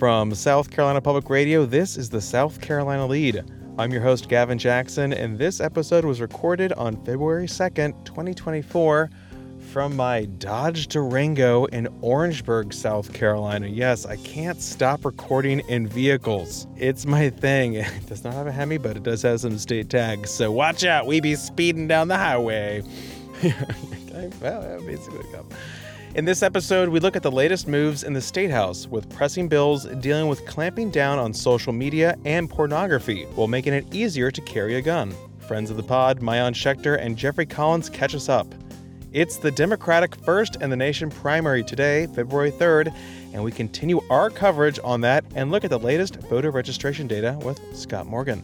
From South Carolina Public Radio, this is the South Carolina Lede. I'm your host, Gavin Jackson, and this episode was recorded on February 2nd, 2024, from my Dodge Durango in Orangeburg, South Carolina. Yes, I can't stop recording in vehicles. It's my thing. It does not have a Hemi, but it does have some state tags, so watch out. We be speeding down the highway. well, basically, come. In this episode, we look at the latest moves in the State House with pressing bills dealing with clamping down on social media and pornography while making it easier to carry a gun. Friends of the pod, Maayan Schechter and Jeffrey Collins catch us up. It's the Democratic First in the Nation primary today, February 3rd, and we continue our coverage on that and look at the latest voter registration data with Scott Morgan.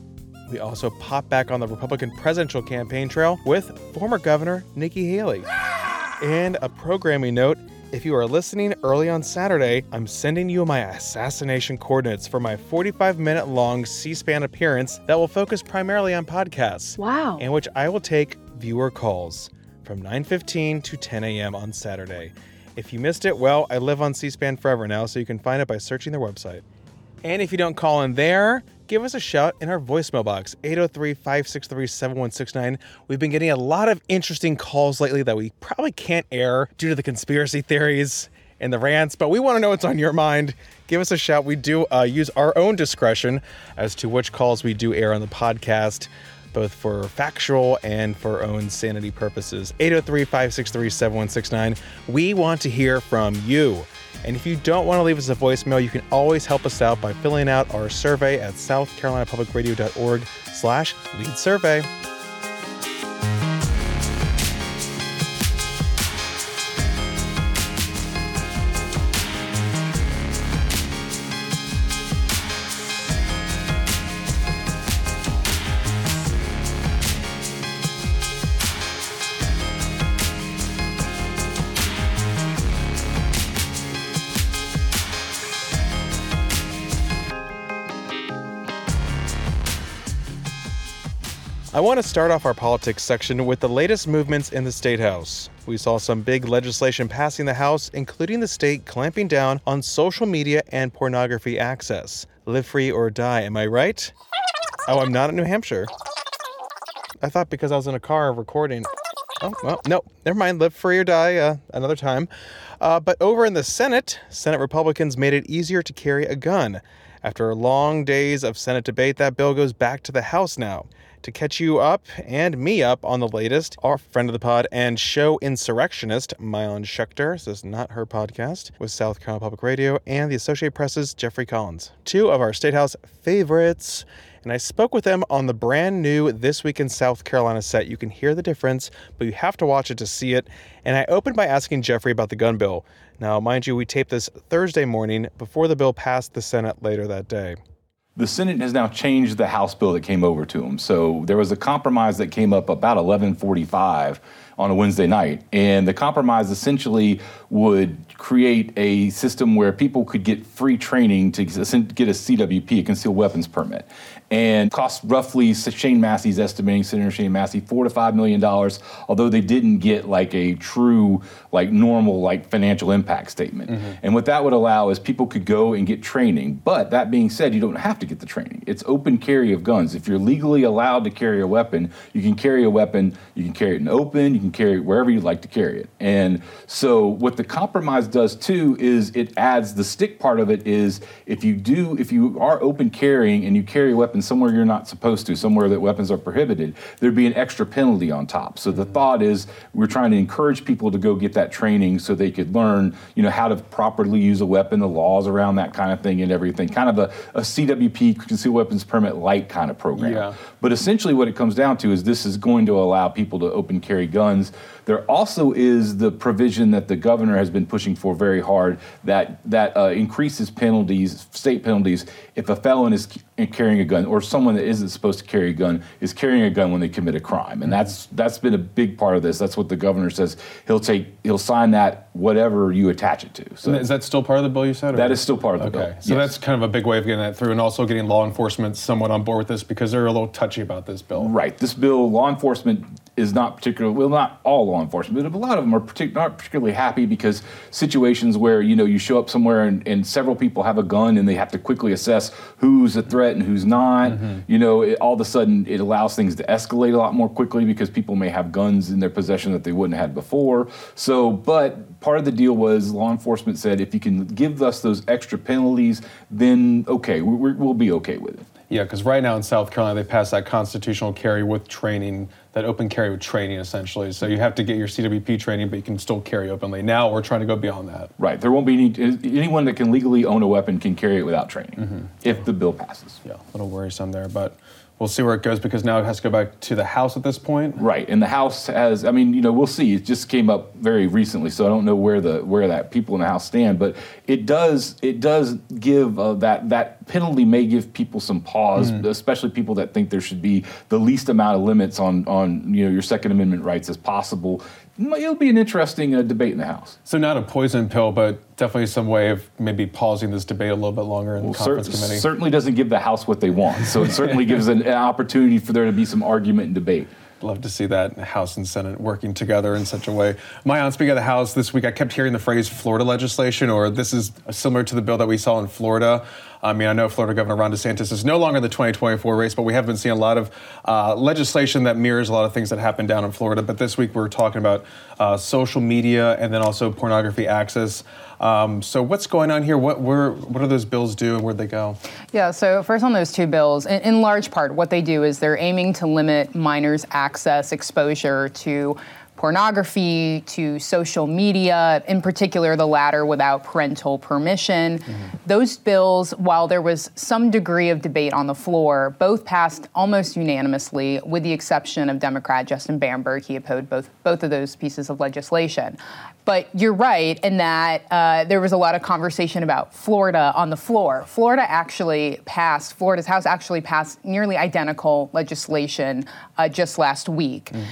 We also pop back on the Republican presidential campaign trail with former Governor Nikki Haley. And a programming note if you are listening early on Saturday, I'm sending you my assassination coordinates for my 45 minute long C SPAN appearance that will focus primarily on podcasts. Wow. In which I will take viewer calls from 9:15 to 10 a.m. on Saturday. If you missed it, well, I live on C SPAN forever now, so you can find it by searching their website. And if you don't call in there, give us a shout in our voicemail box, 803 563 7169. We've been getting a lot of interesting calls lately that we probably can't air due to the conspiracy theories and the rants, but we want to know what's on your mind. Give us a shout. We do uh, use our own discretion as to which calls we do air on the podcast, both for factual and for own sanity purposes. 803 563 7169. We want to hear from you. And if you don't want to leave us a voicemail, you can always help us out by filling out our survey at southcarolinapublicradio.org slash lede survey. I want to start off our politics section with the latest movements in the State House. We saw some big legislation passing the House, including the state clamping down on social media and pornography access. Live free or die, am I right? Oh, I'm not in New Hampshire. I thought because I was in a car recording. Oh, well, no, never mind. Live free or die uh, another time. Uh, but over in the Senate, Senate Republicans made it easier to carry a gun. After long days of Senate debate, that bill goes back to the House now. To catch you up and me up on the latest, our friend of the pod and show insurrectionist, Maayan Schechter, this is not her podcast, with South Carolina Public Radio, and the Associated Press's Jeffrey Collins. Two of our State House favorites. And I spoke with them on the brand new This Week in South Carolina set. You can hear the difference, but you have to watch it to see it. And I opened by asking Jeffrey about the gun bill. Now, mind you, we taped this Thursday morning before the bill passed the Senate later that day the Senate has now changed the House bill that came over to them. So there was a compromise that came up about 1145 on a Wednesday night. And the compromise essentially would create a system where people could get free training to get a CWP, a concealed weapons permit and cost roughly Shane Massey's estimating Senator Shane Massey four to five million dollars, although they didn't get like a true like normal like financial impact statement. Mm-hmm. And what that would allow is people could go and get training. But that being said, you don't have to get the training. It's open carry of guns. If you're legally allowed to carry a weapon, you can carry a weapon. You can carry it in open. You can carry it wherever you'd like to carry it. And so what the compromise does too is it adds the stick part of it is if you do if you are open carrying and you carry a weapon somewhere you're not supposed to, somewhere that weapons are prohibited, there'd be an extra penalty on top. So the thought is we're trying to encourage people to go get that training so they could learn, you know, how to properly use a weapon, the laws around that kind of thing and everything. Kind of a, a CWP, concealed weapons permit light kind of program. Yeah. But essentially what it comes down to is this is going to allow people to open carry guns there also is the provision that the governor has been pushing for very hard that that uh, increases penalties, state penalties, if a felon is carrying a gun or someone that isn't supposed to carry a gun is carrying a gun when they commit a crime, and that's that's been a big part of this. That's what the governor says. He'll take he'll sign that whatever you attach it to. So is that still part of the bill you said? Or? That is still part of the okay. bill. Okay, so yes. that's kind of a big way of getting that through, and also getting law enforcement somewhat on board with this because they're a little touchy about this bill. Right. This bill, law enforcement is not particularly well, not all law enforcement, but a lot of them are partic- not particularly happy because situations where you know you show up somewhere and, and, several people have a gun and they have to quickly assess who's a threat and who's not. Mm-hmm. You know, it, all of a sudden it allows things to escalate a lot more quickly because people may have guns in their possession that they wouldn't have had before. So, but part of the deal was law enforcement said if you can give us those extra penalties, then okay, we, we'll be okay with it. Yeah, because right now in South Carolina, they passed that constitutional carry with training, that open carry with training essentially. So you have to get your CWP training, but you can still carry openly. Now we're trying to go beyond that. Right. There won't be any, anyone that can legally own a weapon can carry it without training mm-hmm. if the bill passes. Yeah, a little worrisome there, but we'll see where it goes because now it has to go back to the House at this point. Right, and the House has. I mean, you know, we'll see. It just came up very recently, so I don't know where the where that people in the House stand. But it does it does give uh, that that penalty may give people some pause, mm. especially people that think there should be the least amount of limits on on you know your Second Amendment rights as possible it'll be an interesting uh, debate in the House. So not a poison pill, but definitely some way of maybe pausing this debate a little bit longer in well, the conference cer- committee. Certainly doesn't give the House what they want. So it certainly gives an, an opportunity for there to be some argument and debate. Love to see that House and Senate working together in such a way. Maayan, speaking of the House this week, I kept hearing the phrase Florida legislation, or this is similar to the bill that we saw in Florida. I mean, I know Florida Governor Ron DeSantis is no longer in the 2024 race, but we have been seeing a lot of uh, legislation that mirrors a lot of things that happened down in Florida. But this week we're talking about uh, social media and then also pornography access. Um, so what's going on here? What where, what do those bills do and where'd they go? Yeah, so first on those two bills, in, in large part, what they do is they're aiming to limit minors' access, exposure to pornography to social media, in particular the latter without parental permission. Mm-hmm. Those bills, while there was some degree of debate on the floor, both passed almost unanimously, with the exception of Democrat Justin Bamberg. He opposed both, both of those pieces of legislation. But you're right in that uh, there was a lot of conversation about Florida on the floor. Florida actually passed, Florida's House actually passed nearly identical legislation uh, just last week. Mm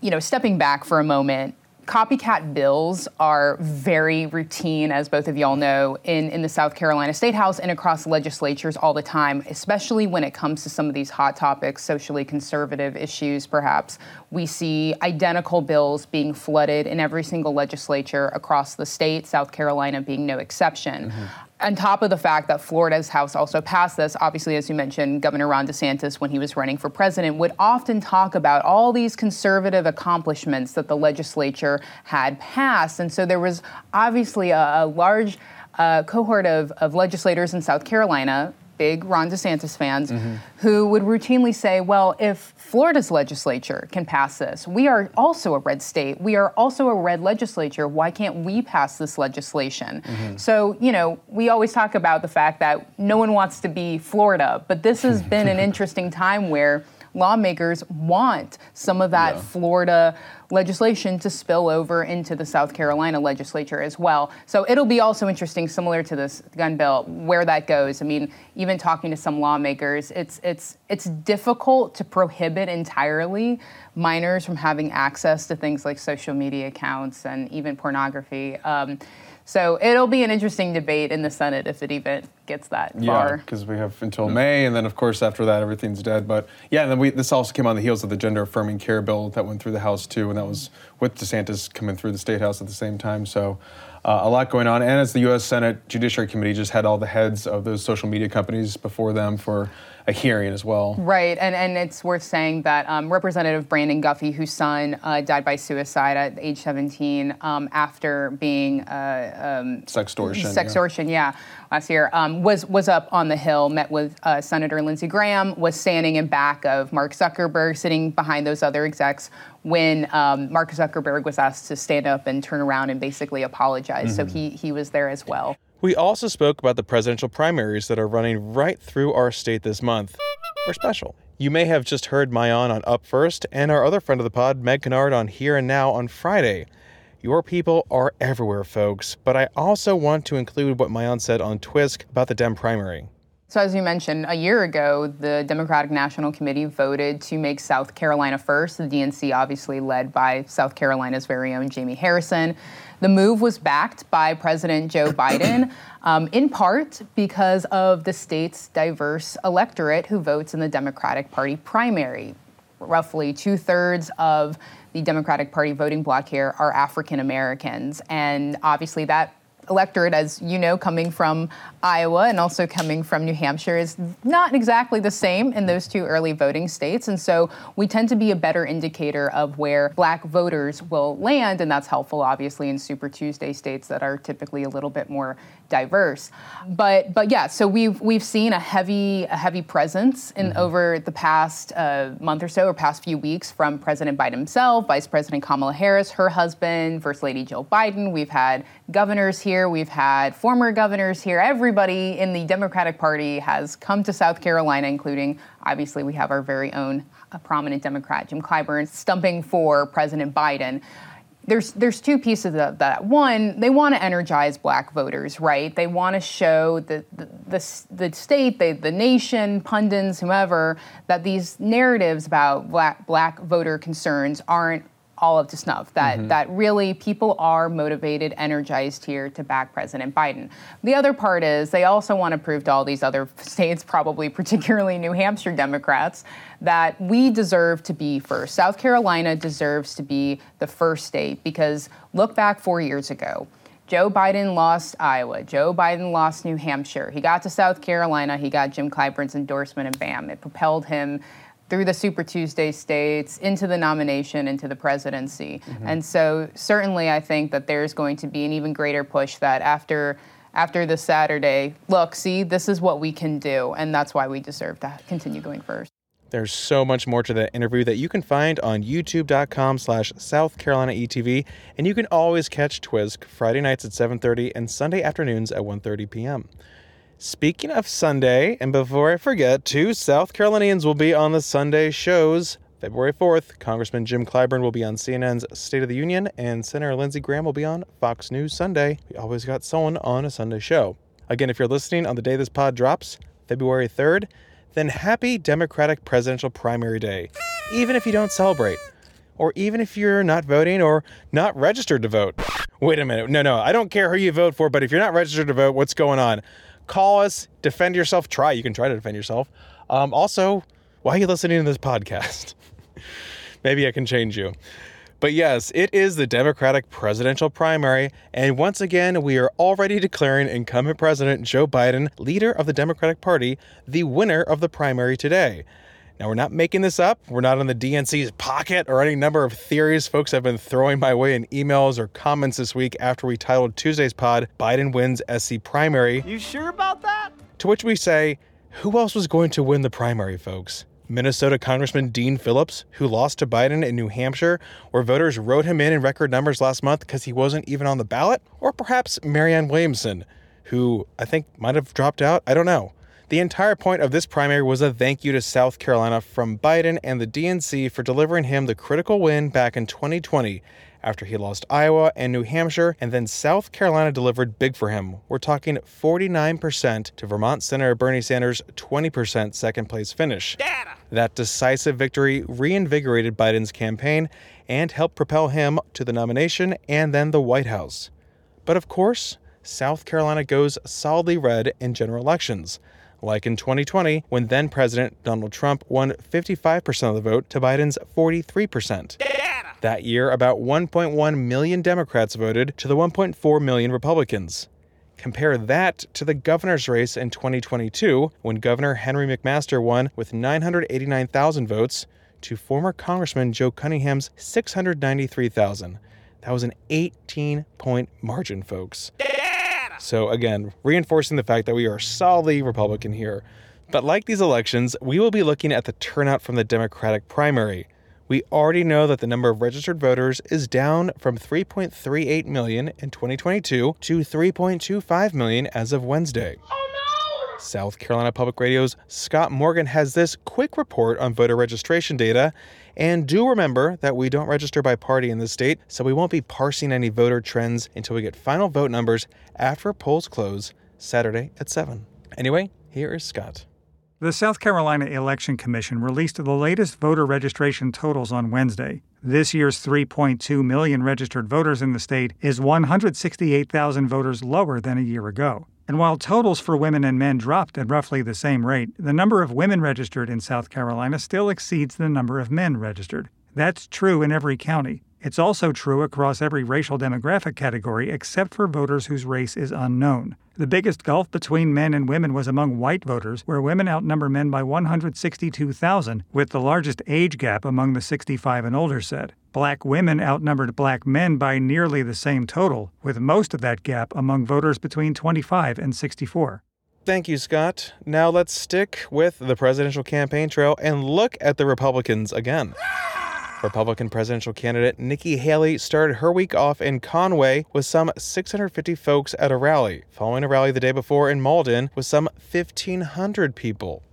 you know, stepping back for a moment, copycat bills are very routine, as both of y'all know, in, in the South Carolina State House and across legislatures all the time, especially when it comes to some of these hot topics, socially conservative issues, perhaps. We see identical bills being flooded in every single legislature across the state, South Carolina being no exception. Mm-hmm on top of the fact that Florida's House also passed this, obviously, as you mentioned, Governor Ron DeSantis, when he was running for president, would often talk about all these conservative accomplishments that the legislature had passed. And so there was obviously a, a large uh, cohort of, of legislators in South Carolina big Ron DeSantis fans mm-hmm. who would routinely say, well, if Florida's legislature can pass this, we are also a red state. We are also a red legislature. Why can't we pass this legislation? Mm-hmm. So, you know, we always talk about the fact that no one wants to be Florida, but this has been an interesting time where lawmakers want some of that yeah. Florida legislation to spill over into the South Carolina legislature as well. So it'll be also interesting, similar to this gun bill, where that goes. I mean, even talking to some lawmakers, it's it's it's difficult to prohibit entirely minors from having access to things like social media accounts and even pornography. Um, so it'll be an interesting debate in the Senate if it even gets that far. Yeah, because we have until May, and then of course after that everything's dead. But yeah, and then we, this also came on the heels of the gender affirming care bill that went through the House too, and that was with DeSantis coming through the State House at the same time. So uh, a lot going on. And as the U.S. Senate Judiciary Committee just had all the heads of those social media companies before them for a hearing as well. Right, and, and it's worth saying that um, Representative Brandon Guffey, whose son uh, died by suicide at age 17 um, after being uh, um, sextortion, sextortion, yeah. yeah, last year, um, was was up on the Hill, met with uh, Senator Lindsey Graham, was standing in back of Mark Zuckerberg, sitting behind those other execs when um, Mark Zuckerberg was asked to stand up and turn around and basically apologize. Mm-hmm. So he he was there as well. We also spoke about the presidential primaries that are running right through our state this month. We're special. You may have just heard Maayan on Up First and our other friend of the pod, Meg Kinnard, on Here and Now on Friday. Your people are everywhere, folks, but I also want to include what Maayan said on TWISC about the Dem primary. So, as you mentioned, a year ago, the Democratic National Committee voted to make South Carolina first, the DNC obviously led by South Carolina's very own Jamie Harrison. The move was backed by President Joe Biden, um, in part because of the state's diverse electorate who votes in the Democratic Party primary. roughly two thirds of the Democratic Party voting bloc here are African Americans. And obviously, that electorate, as you know, coming from Iowa and also coming from New Hampshire, is not exactly the same in those two early voting states. And so we tend to be a better indicator of where black voters will land. And that's helpful, obviously, in Super Tuesday states that are typically a little bit more diverse. But but yeah, so we've we've seen a heavy a heavy presence in mm-hmm. over the past uh, month or so or past few weeks from President Biden himself, Vice President Kamala Harris, her husband, First Lady Jill Biden. We've had governors here, we've had former governors here. Everybody in the Democratic Party has come to South Carolina, including obviously we have our very own uh, prominent Democrat Jim Clyburn stumping for President Biden there's there's two pieces of that. One, they want to energize black voters, right? They want to show the the, the, the state, the, the nation, pundits, whoever, that these narratives about black black voter concerns aren't all up to snuff. That mm-hmm. that really people are motivated, energized here to back President Biden. The other part is they also want to prove to all these other states, probably particularly New Hampshire Democrats, that we deserve to be first. South Carolina deserves to be the first state because look back four years ago. Joe Biden lost Iowa. Joe Biden lost New Hampshire. He got to South Carolina. He got Jim Clyburn's endorsement, and bam, it propelled him through the Super Tuesday states into the nomination, into the presidency. Mm-hmm. And so certainly I think that there's going to be an even greater push that after after this Saturday, look, see, this is what we can do, and that's why we deserve to continue going first. There's so much more to that interview that you can find on youtube.com slash South Carolina ETV, and you can always catch TWISC Friday nights at 7.30 and Sunday afternoons at 1.30 p.m. Speaking of Sunday, and before I forget, two South Carolinians will be on the Sunday shows. February 4th, Congressman Jim Clyburn will be on CNN's State of the Union, and Senator Lindsey Graham will be on Fox News Sunday. We always got someone on a Sunday show. Again, if you're listening on the day this pod drops, February 3rd, then happy Democratic Presidential Primary Day, even if you don't celebrate, or even if you're not voting or not registered to vote. Wait a minute. No, no, I don't care who you vote for, but if you're not registered to vote, what's going on? Call us, defend yourself. Try. You can try to defend yourself. Um, also, why are you listening to this podcast? Maybe I can change you. But yes, it is the Democratic presidential primary, and once again, we are already declaring incumbent President Joe Biden, leader of the Democratic Party, the winner of the primary today. Now, we're not making this up. We're not in the DNC's pocket or any number of theories folks have been throwing my way in emails or comments this week after we titled Tuesday's pod, Biden Wins SC Primary. You sure about that? To which we say, who else was going to win the primary, folks? Minnesota Congressman Dean Phillips, who lost to Biden in New Hampshire, where voters wrote him in in record numbers last month because he wasn't even on the ballot? Or perhaps Marianne Williamson, who I think might have dropped out? I don't know. The entire point of this primary was a thank you to South Carolina from Biden and the DNC for delivering him the critical win back in 2020 after he lost Iowa and New Hampshire, and then South Carolina delivered big for him. We're talking 49% to Vermont Senator Bernie Sanders' 20% second place finish. Data. That decisive victory reinvigorated Biden's campaign and helped propel him to the nomination and then the White House. But of course, South Carolina goes solidly red in general elections like in 2020 when then President Donald Trump won 55% of the vote to Biden's 43%. That year, about 1.1 million Democrats voted to the 1.4 million Republicans. Compare that to the governor's race in 2022 when Governor Henry McMaster won with 989,000 votes to former Congressman Joe Cunningham's 693,000. That was an 18 point margin, folks. So, again, reinforcing the fact that we are solidly Republican here. But like these elections, we will be looking at the turnout from the Democratic primary. We already know that the number of registered voters is down from 3.38 million in 2022 to 3.25 million as of Wednesday. Oh no! South Carolina Public Radio's Scott Morgan has this quick report on voter registration data and do remember that we don't register by party in this state, so we won't be parsing any voter trends until we get final vote numbers after polls close Saturday at 7. Anyway, here is Scott. The South Carolina Election Commission released the latest voter registration totals on Wednesday. This year's 3.2 million registered voters in the state is 168,000 voters lower than a year ago. And while totals for women and men dropped at roughly the same rate, the number of women registered in South Carolina still exceeds the number of men registered. That's true in every county. It's also true across every racial demographic category except for voters whose race is unknown. The biggest gulf between men and women was among white voters, where women outnumber men by 162,000, with the largest age gap among the 65 and older set. Black women outnumbered black men by nearly the same total, with most of that gap among voters between 25 and 64. Thank you, Scott. Now let's stick with the presidential campaign trail and look at the Republicans again. Republican presidential candidate Nikki Haley started her week off in Conway with some 650 folks at a rally, following a rally the day before in Mauldin with some 1,500 people.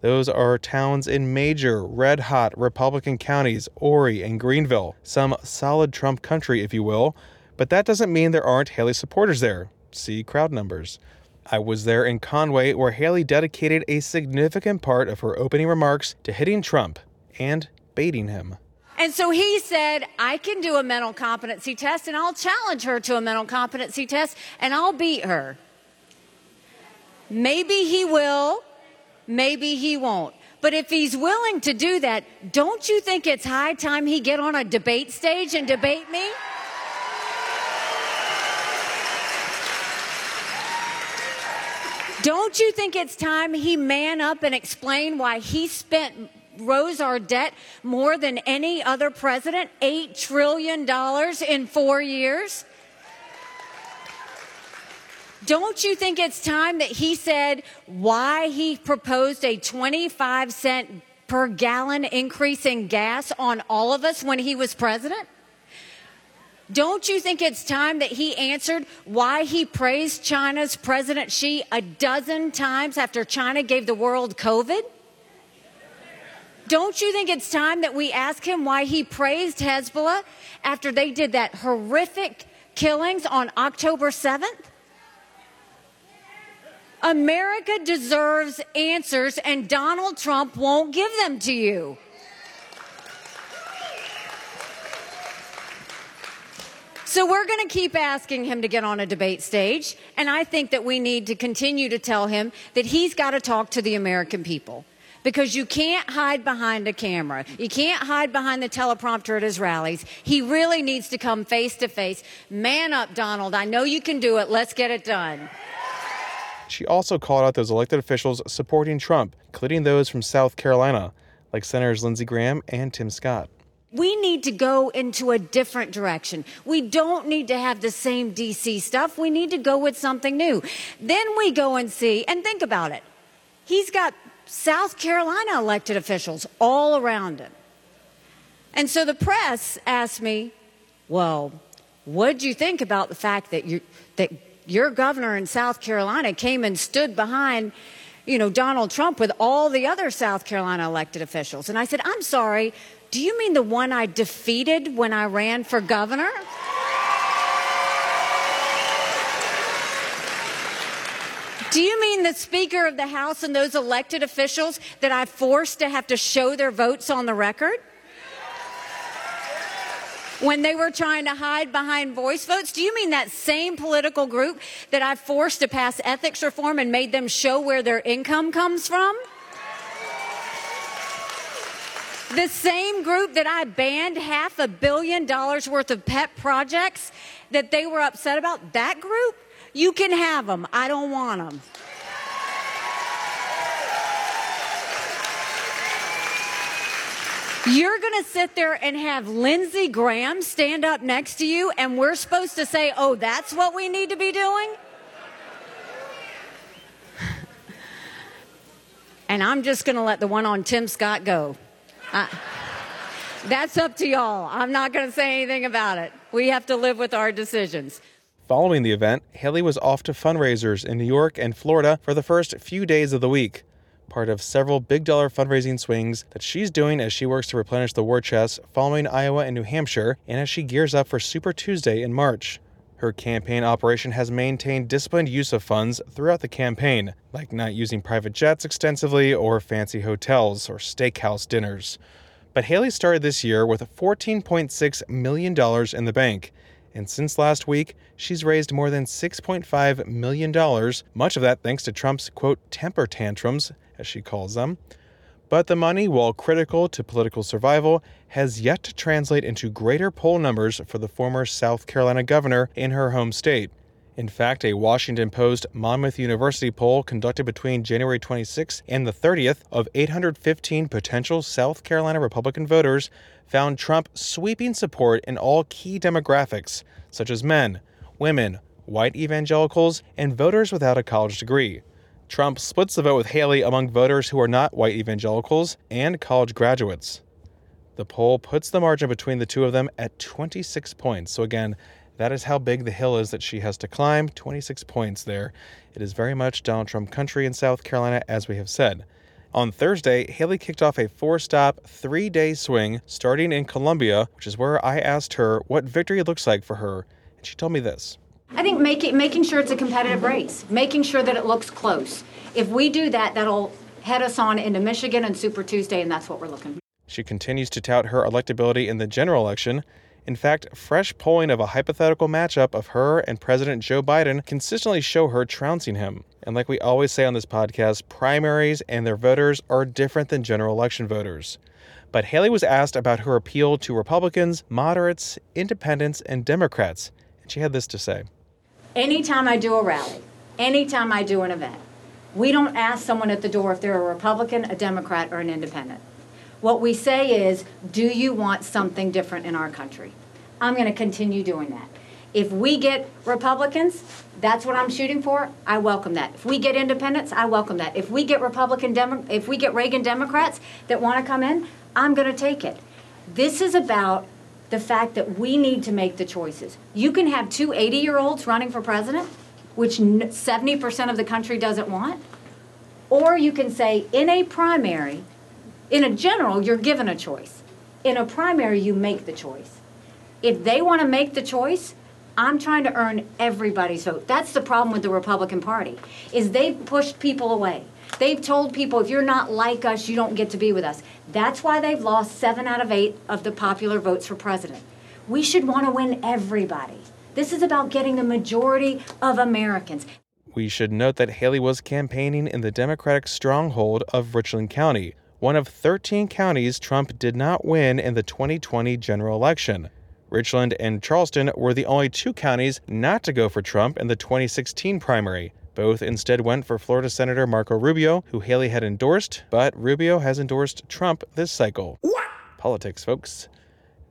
Those are towns in major red hot Republican counties, Horry and Greenville, some solid Trump country, if you will. But that doesn't mean there aren't Haley supporters there. See crowd numbers. I was there in Conway where Haley dedicated a significant part of her opening remarks to hitting Trump and baiting him. And so he said, I can do a mental competency test and I'll challenge her to a mental competency test and I'll beat her. Maybe he will, maybe he won't. But if he's willing to do that, don't you think it's high time he get on a debate stage and debate me? Don't you think it's time he man up and explain why he spent rose our debt more than any other president, $8 trillion in four years? Don't you think it's time that he said why he proposed a 25 cent per gallon increase in gas on all of us when he was president? Don't you think it's time that he answered why he praised China's President Xi a dozen times after China gave the world COVID? Don't you think it's time that we ask him why he praised Hezbollah after they did that horrific killings on October 7th? America deserves answers, and Donald Trump won't give them to you. So we're going to keep asking him to get on a debate stage, and I think that we need to continue to tell him that he's got to talk to the American people because you can't hide behind a camera. You can't hide behind the teleprompter at his rallies. He really needs to come face to face. Man up, Donald. I know you can do it. Let's get it done. She also called out those elected officials supporting Trump, including those from South Carolina, like Senators Lindsey Graham and Tim Scott. We need to go into a different direction. We don't need to have the same DC stuff. We need to go with something new. Then we go and see, and think about it. He's got South Carolina elected officials all around him. And so the press asked me, well, what do you think about the fact that, you, that your governor in South Carolina came and stood behind, you know, Donald Trump with all the other South Carolina elected officials? And I said, I'm sorry, do you mean the one I defeated when I ran for governor? Do you mean the Speaker of the House and those elected officials that I forced to have to show their votes on the record? When they were trying to hide behind voice votes? Do you mean that same political group that I forced to pass ethics reform and made them show where their income comes from? The same group that I banned half a billion dollars worth of pet projects that they were upset about, that group you can have them. I don't want them. You're going to sit there and have Lindsey Graham stand up next to you, and we're supposed to say, oh, that's what we need to be doing? and I'm just going to let the one on Tim Scott go. I, that's up to y'all. I'm not going to say anything about it. We have to live with our decisions. Following the event, Haley was off to fundraisers in New York and Florida for the first few days of the week, part of several big dollar fundraising swings that she's doing as she works to replenish the war chest following Iowa and New Hampshire, and as she gears up for Super Tuesday in March. Her campaign operation has maintained disciplined use of funds throughout the campaign, like not using private jets extensively or fancy hotels or steakhouse dinners. But Haley started this year with $14.6 million in the bank And since last week, she's raised more than $6.5 million, much of that thanks to Trump's, quote, temper tantrums, as she calls them. But the money, while critical to political survival, has yet to translate into greater poll numbers for the former South Carolina governor in her home state. In fact, a Washington Post Monmouth University poll conducted between January 26 and the 30th of 815 potential South Carolina Republican voters found Trump sweeping support in all key demographics, such as men, women, white evangelicals, and voters without a college degree. Trump splits the vote with Haley among voters who are not white evangelicals and college graduates. The poll puts the margin between the two of them at 26 points. So, again, that is how big the hill is that she has to climb 26 points there. It is very much Donald Trump country in South Carolina, as we have said. On Thursday, Haley kicked off a four stop, three day swing starting in Columbia, which is where I asked her what victory looks like for her. And she told me this. I think making, making sure it's a competitive race, making sure that it looks close. If we do that, that'll head us on into Michigan and Super Tuesday, and that's what we're looking for. She continues to tout her electability in the general election in fact, fresh polling of a hypothetical matchup of her and President Joe Biden consistently show her trouncing him. And like we always say on this podcast, primaries and their voters are different than general election voters. But Haley was asked about her appeal to Republicans, moderates, independents, and Democrats, and she had this to say Anytime I do a rally, anytime I do an event, we don't ask someone at the door if they're a Republican, a Democrat, or an independent. What we say is, do you want something different in our country? I'm going to continue doing that. If we get Republicans, that's what I'm shooting for. I welcome that. If we get independents, I welcome that. If we get Republican Demo- if we get Reagan Democrats that want to come in, I'm going to take it. This is about the fact that we need to make the choices. You can have two 80-year-olds running for president, which 70% of the country doesn't want, or you can say in a primary in a general, you're given a choice. In a primary, you make the choice. If they want to make the choice, I'm trying to earn everybody's vote. That's the problem with the Republican Party, is they've pushed people away. They've told people if you're not like us, you don't get to be with us. That's why they've lost seven out of eight of the popular votes for president. We should want to win everybody. This is about getting the majority of Americans. We should note that Haley was campaigning in the Democratic stronghold of Richland County, one of 13 counties Trump did not win in the 2020 general election. Richland and Charleston were the only two counties not to go for Trump in the 2016 primary. Both instead went for Florida Senator Marco Rubio, who Haley had endorsed, but Rubio has endorsed Trump this cycle. What? Politics, folks.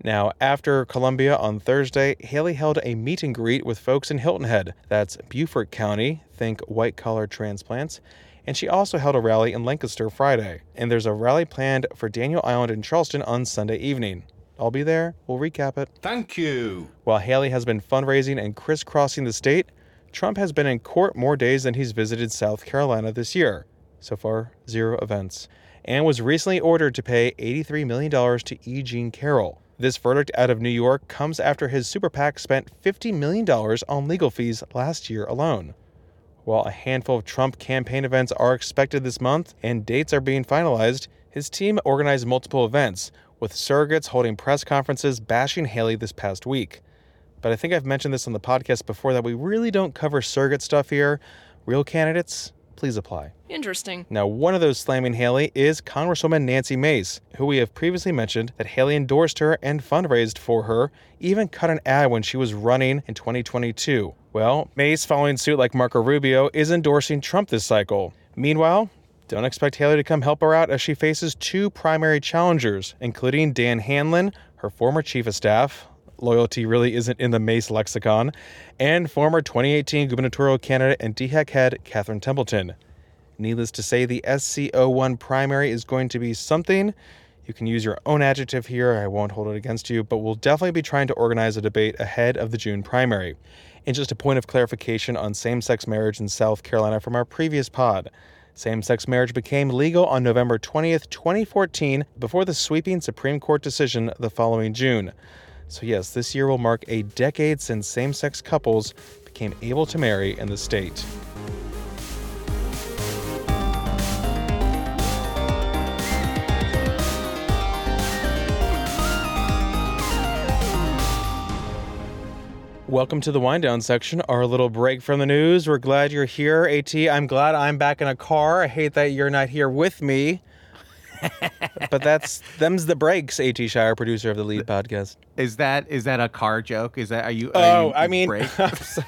Now, after Columbia on Thursday, Haley held a meet and greet with folks in Hilton Head. That's Beaufort County, think white collar transplants, and she also held a rally in Lancaster Friday. And there's a rally planned for Daniel Island in Charleston on Sunday evening. I'll be there. We'll recap it. Thank you. While Haley has been fundraising and crisscrossing the state, Trump has been in court more days than he's visited South Carolina this year. So far, zero events. And was recently ordered to pay $83 million to E. Jean Carroll. This verdict out of New York comes after his super PAC spent $50 million on legal fees last year alone. While a handful of Trump campaign events are expected this month and dates are being finalized, his team organized multiple events, with surrogates holding press conferences bashing Haley this past week. But I think I've mentioned this on the podcast before that we really don't cover surrogate stuff here. Real candidates, please apply. Interesting. Now, one of those slamming Haley is Congresswoman Nancy Mace, who we have previously mentioned that Haley endorsed her and fundraised for her, even cut an ad when she was running in 2022. Well, Mace, following suit like Marco Rubio, is endorsing Trump this cycle. Meanwhile, don't expect Haley to come help her out as she faces two primary challengers, including Dan Hanlon, her former chief of staff. Loyalty really isn't in the Mace lexicon, and former 2018 gubernatorial candidate and DHEC head Catherine Templeton. Needless to say, the SCO1 primary is going to be something. You can use your own adjective here, I won't hold it against you, but we'll definitely be trying to organize a debate ahead of the June primary. And just a point of clarification on same sex marriage in South Carolina from our previous pod. Same sex marriage became legal on November 20th, 2014, before the sweeping Supreme Court decision the following June. So, yes, this year will mark a decade since same sex couples became able to marry in the state. Welcome to the wind down section, our little break from the news. We're glad you're here, AT. I'm glad I'm back in a car. I hate that you're not here with me. But that's them's the breaks, AT Shire, producer of the Lede podcast. Is that is that a car joke? Is that are you? are Oh, you- I mean. I'm, so-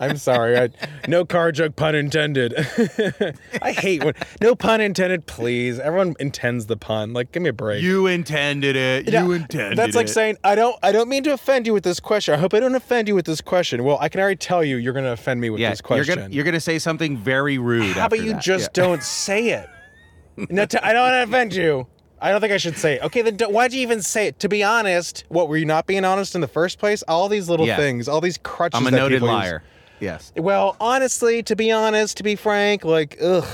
I'm sorry. I, no car joke, pun intended. I hate when no pun intended. Please, everyone intends the pun. Like, give me a break. you intended it. You intended That's like it. saying I don't. I don't mean to offend you with this question. I hope I don't offend you with this question. Well, I can already tell you you're going to offend me with yeah, this question. you're gonna say something very rude. How about you that. just Yeah. don't say it? No, I don't want to offend you. I don't think I should say it. Okay, then don't, why'd you even say it? To be honest, what were you not being honest in the first place? All these little Yeah. things, all these crutches. I'm a noted people use. liar. Yes. Well, honestly, to be honest, to be frank, like, ugh.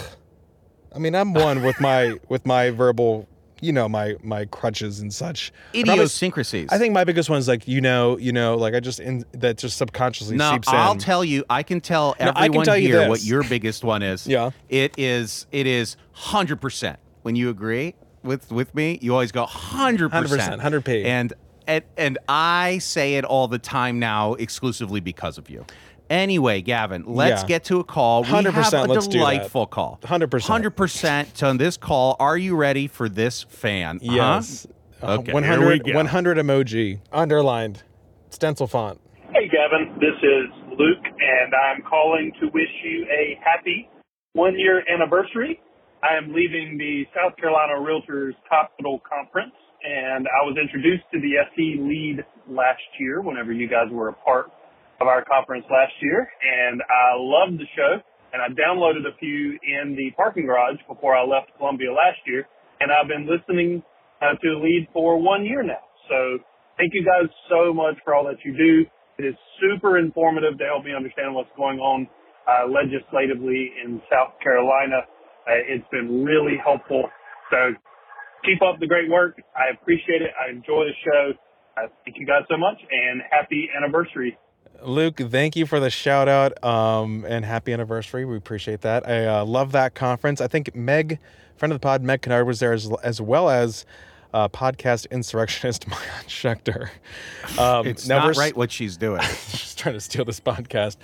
I mean, I'm one with my with my verbal, you know, my my crutches and such. Idiosyncrasies. I think my biggest one is like, you know, you know, like I just in that just subconsciously No, seeps in. I'll tell you. I can tell No, I can everyone tell here this. what your biggest one is. Yeah. It is. It is hundred percent. When you agree with with me, you always go hundred percent. 100%, 100p. And and and I say it all the time now, exclusively because of you. Anyway, Gavin, let's Yeah. get to a call. We 100%, have a let's delightful call. 100%. Hundred percent on this call. Are you ready for this fan? Yes. Uh, Okay, 100, here we go. 100 emoji underlined stencil font. Hey, Gavin. This is Luke, and I'm calling to wish you a happy one year anniversary. I am leaving the South Carolina Realtors Hospital Conference, and I was introduced to the SC Lede last year whenever you guys were a part of our conference last year, and I loved the show, and I downloaded a few in the parking garage before I left Columbia last year, and I've been listening uh, to Lede for one year now. So thank you guys so much for all that you do. It is super informative to help me understand what's going on uh, legislatively in South Carolina. Uh, it's been really helpful. So keep up the great work. I appreciate it. I enjoy the show. Uh, thank you guys so much and happy anniversary. Luke, thank you for the shout out um, and happy anniversary. We appreciate that. I uh, love that conference. I think Meg, friend of the pod, Meg Kinnard was there as, as well as uh, podcast insurrectionist Maayan Schechter. Um, It's now not right what she's doing. she's trying to steal this podcast.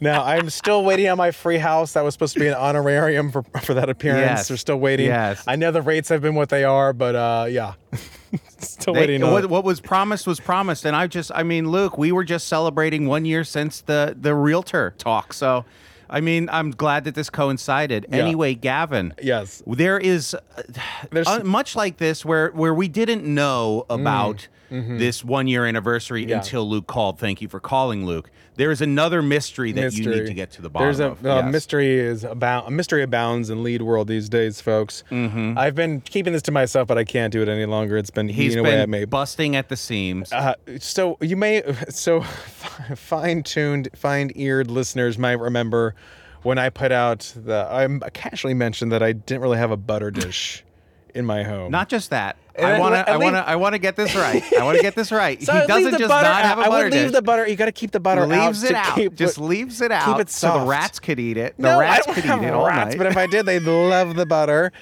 Now I'm still waiting on my free house. That was supposed to be an honorarium for for that appearance. Yes. We're still waiting. Yes. I know the rates have been what they are, but uh, yeah, still They- waiting. what, what was promised was promised, and I just, I mean, Luke, we were just celebrating one year since the the realtor talk. So, I mean, I'm glad that this coincided. Yeah. Anyway, Gavin, Yes. there is uh, There's- uh, much like this where where we didn't know about this one year anniversary. Mm-hmm. Yeah. until Luke called. Thank you for calling, Luke. There is another mystery that you need to get to the bottom There's a of. uh, Yes. mystery is about a mystery abounds in Lede world these days, folks. Mm-hmm. I've been keeping this to myself, but I can't do it any longer. It's been He's eating away at me. busting at the seams. Uh, so you may so fine-tuned, fine-eared listeners might remember when I put out the I casually mentioned that I didn't really have a butter dish in my home. Not just that. I want to. I want to. I want to get this right. I want to get this right. So he I doesn't just not have out. a I butter would leave dish. the butter. You got to keep the butter out. leaves it to out. keep just leaves it out. it so the rats could eat it. The no, rats I don't could have eat it all rats, night. but if I did, they'd love the butter.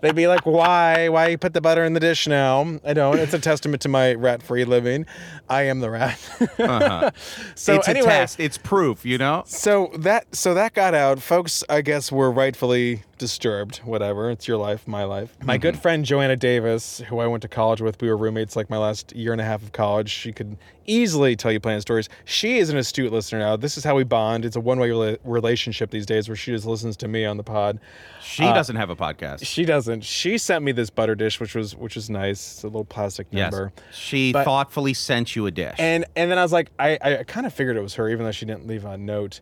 They'd be like, "Why? Why you put the butter in the dish now?" I don't. It's a testament to my rat-free living. I am the rat. uh-huh. so it's anyway, a test. It's proof. You know. so that so that got out. Folks, I guess were rightfully disturbed. Whatever. It's your life, my life. My good friend Joanna Davis, who I went to college with, we were roommates like my last year and a half of college. She could easily tell you plenty of stories. She is an astute listener now. This is how we bond. It's a one-way rela- relationship these days, where she just listens to me on the pod. She uh, doesn't have a podcast. She doesn't. She sent me this butter dish, which was which was nice. It's a little plastic yes. number. She But- thoughtfully sent you a dish. And and then I was like, I, I kind of figured it was her, even though she didn't leave a note,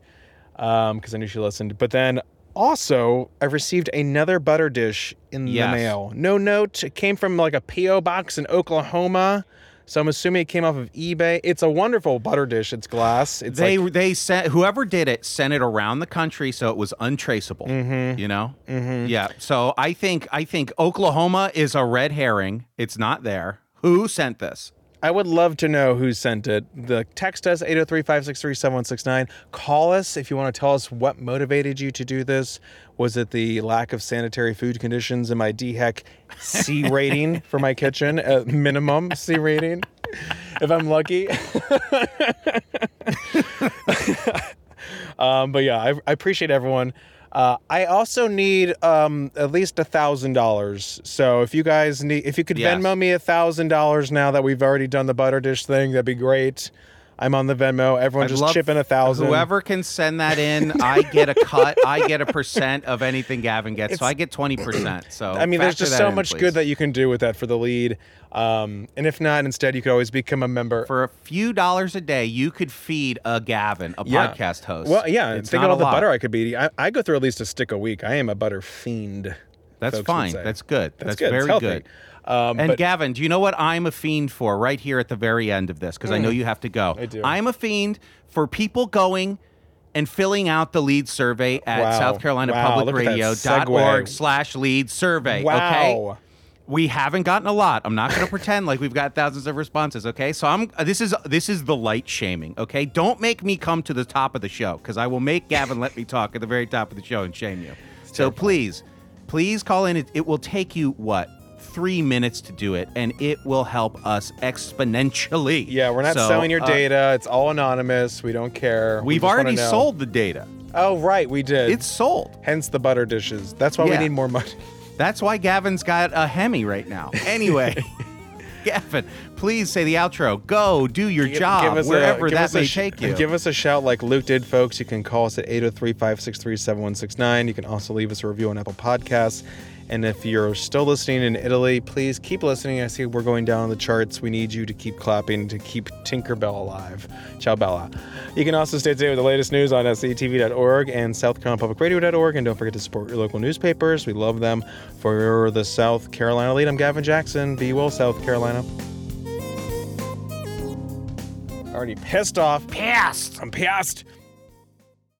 um, because I knew she listened. But then also, I received another butter dish in Yes. the mail. No note. It came from like a PO box in Oklahoma. So I'm assuming it came off of eBay. It's a wonderful butter dish. It's glass. It's they like, they sent whoever did it sent it around the country so it was untraceable. Mm-hmm. You know. Mm-hmm. Yeah. So I think I think Oklahoma is a red herring. It's not there. Who sent this? I would love to know who sent it. The text us 803-563-7169. Call us if you want to tell us what motivated you to do this. Was it the lack of sanitary food conditions and my DHEC C rating for my kitchen? At minimum C rating. If I'm lucky. Um, but yeah, I, I appreciate everyone. Uh, I also need um, at least a thousand dollars. So if you guys need, if you could Yes. Venmo me a thousand dollars now that we've already done the butter dish thing, that'd be great. I'm on the Venmo. Everyone I'd just chip in a thousand. Whoever can send that in, I get a cut. I get a percent of anything Gavin gets, so I get twenty percent. So I mean, there's just so in, much please. good that you can do with that for the Lede. Um, and if not, instead, you could always become a member. for a few dollars a day, you could feed a Gavin, a Yeah. podcast host. Well, yeah. It's think of all the lot. butter I could be eating. I, I go through at least a stick a week. I am a butter fiend. That's fine. That's good. That's That's, good. Very healthy. good. Um, and but- Gavin, do you know what I'm a fiend for right here at the very end of this? Because I know you have to go. Mm. I do. I'm a fiend for people going and filling out the Lede survey at Wow. South Carolina Wow, Public look at that Radio.org slash lede survey. Wow. Okay. We haven't gotten a lot. I'm not going to pretend like we've got thousands of responses. Okay, so I'm. uh, This is this is the light shaming. Okay, don't make me come to the top of the show because I will make Gavin let me talk at the very top of the show and shame you. So please, please call in. It, it will take you what three minutes to do it, and it will help us exponentially. Yeah, we're not So, selling your uh, data. It's all anonymous. We don't care. We We've wanna already sold the data. Oh, right, we did. It's sold. hence the butter dishes. That's why Yeah. we need more money. That's why Gavin's got a Hemi right now. Anyway, Gavin, please say the outro. Go do your job wherever give that us a may sh- take you. Give us a shout like Luke did, folks. You can call us at 803 563 7169. You can also leave us a review on Apple Podcasts. And if you're still listening in Italy, please keep listening. I see we're going down the charts. We need you to keep clapping to keep Tinkerbell alive. Ciao, Bella. You can also stay tuned with the latest news on SCTV.org and SouthCarolinaPublicRadio.org. And don't forget to support your local newspapers. We love them. For the South Carolina Lede, I'm Gavin Jackson. Be well, South Carolina. Already pissed off. Pissed. I'm pissed.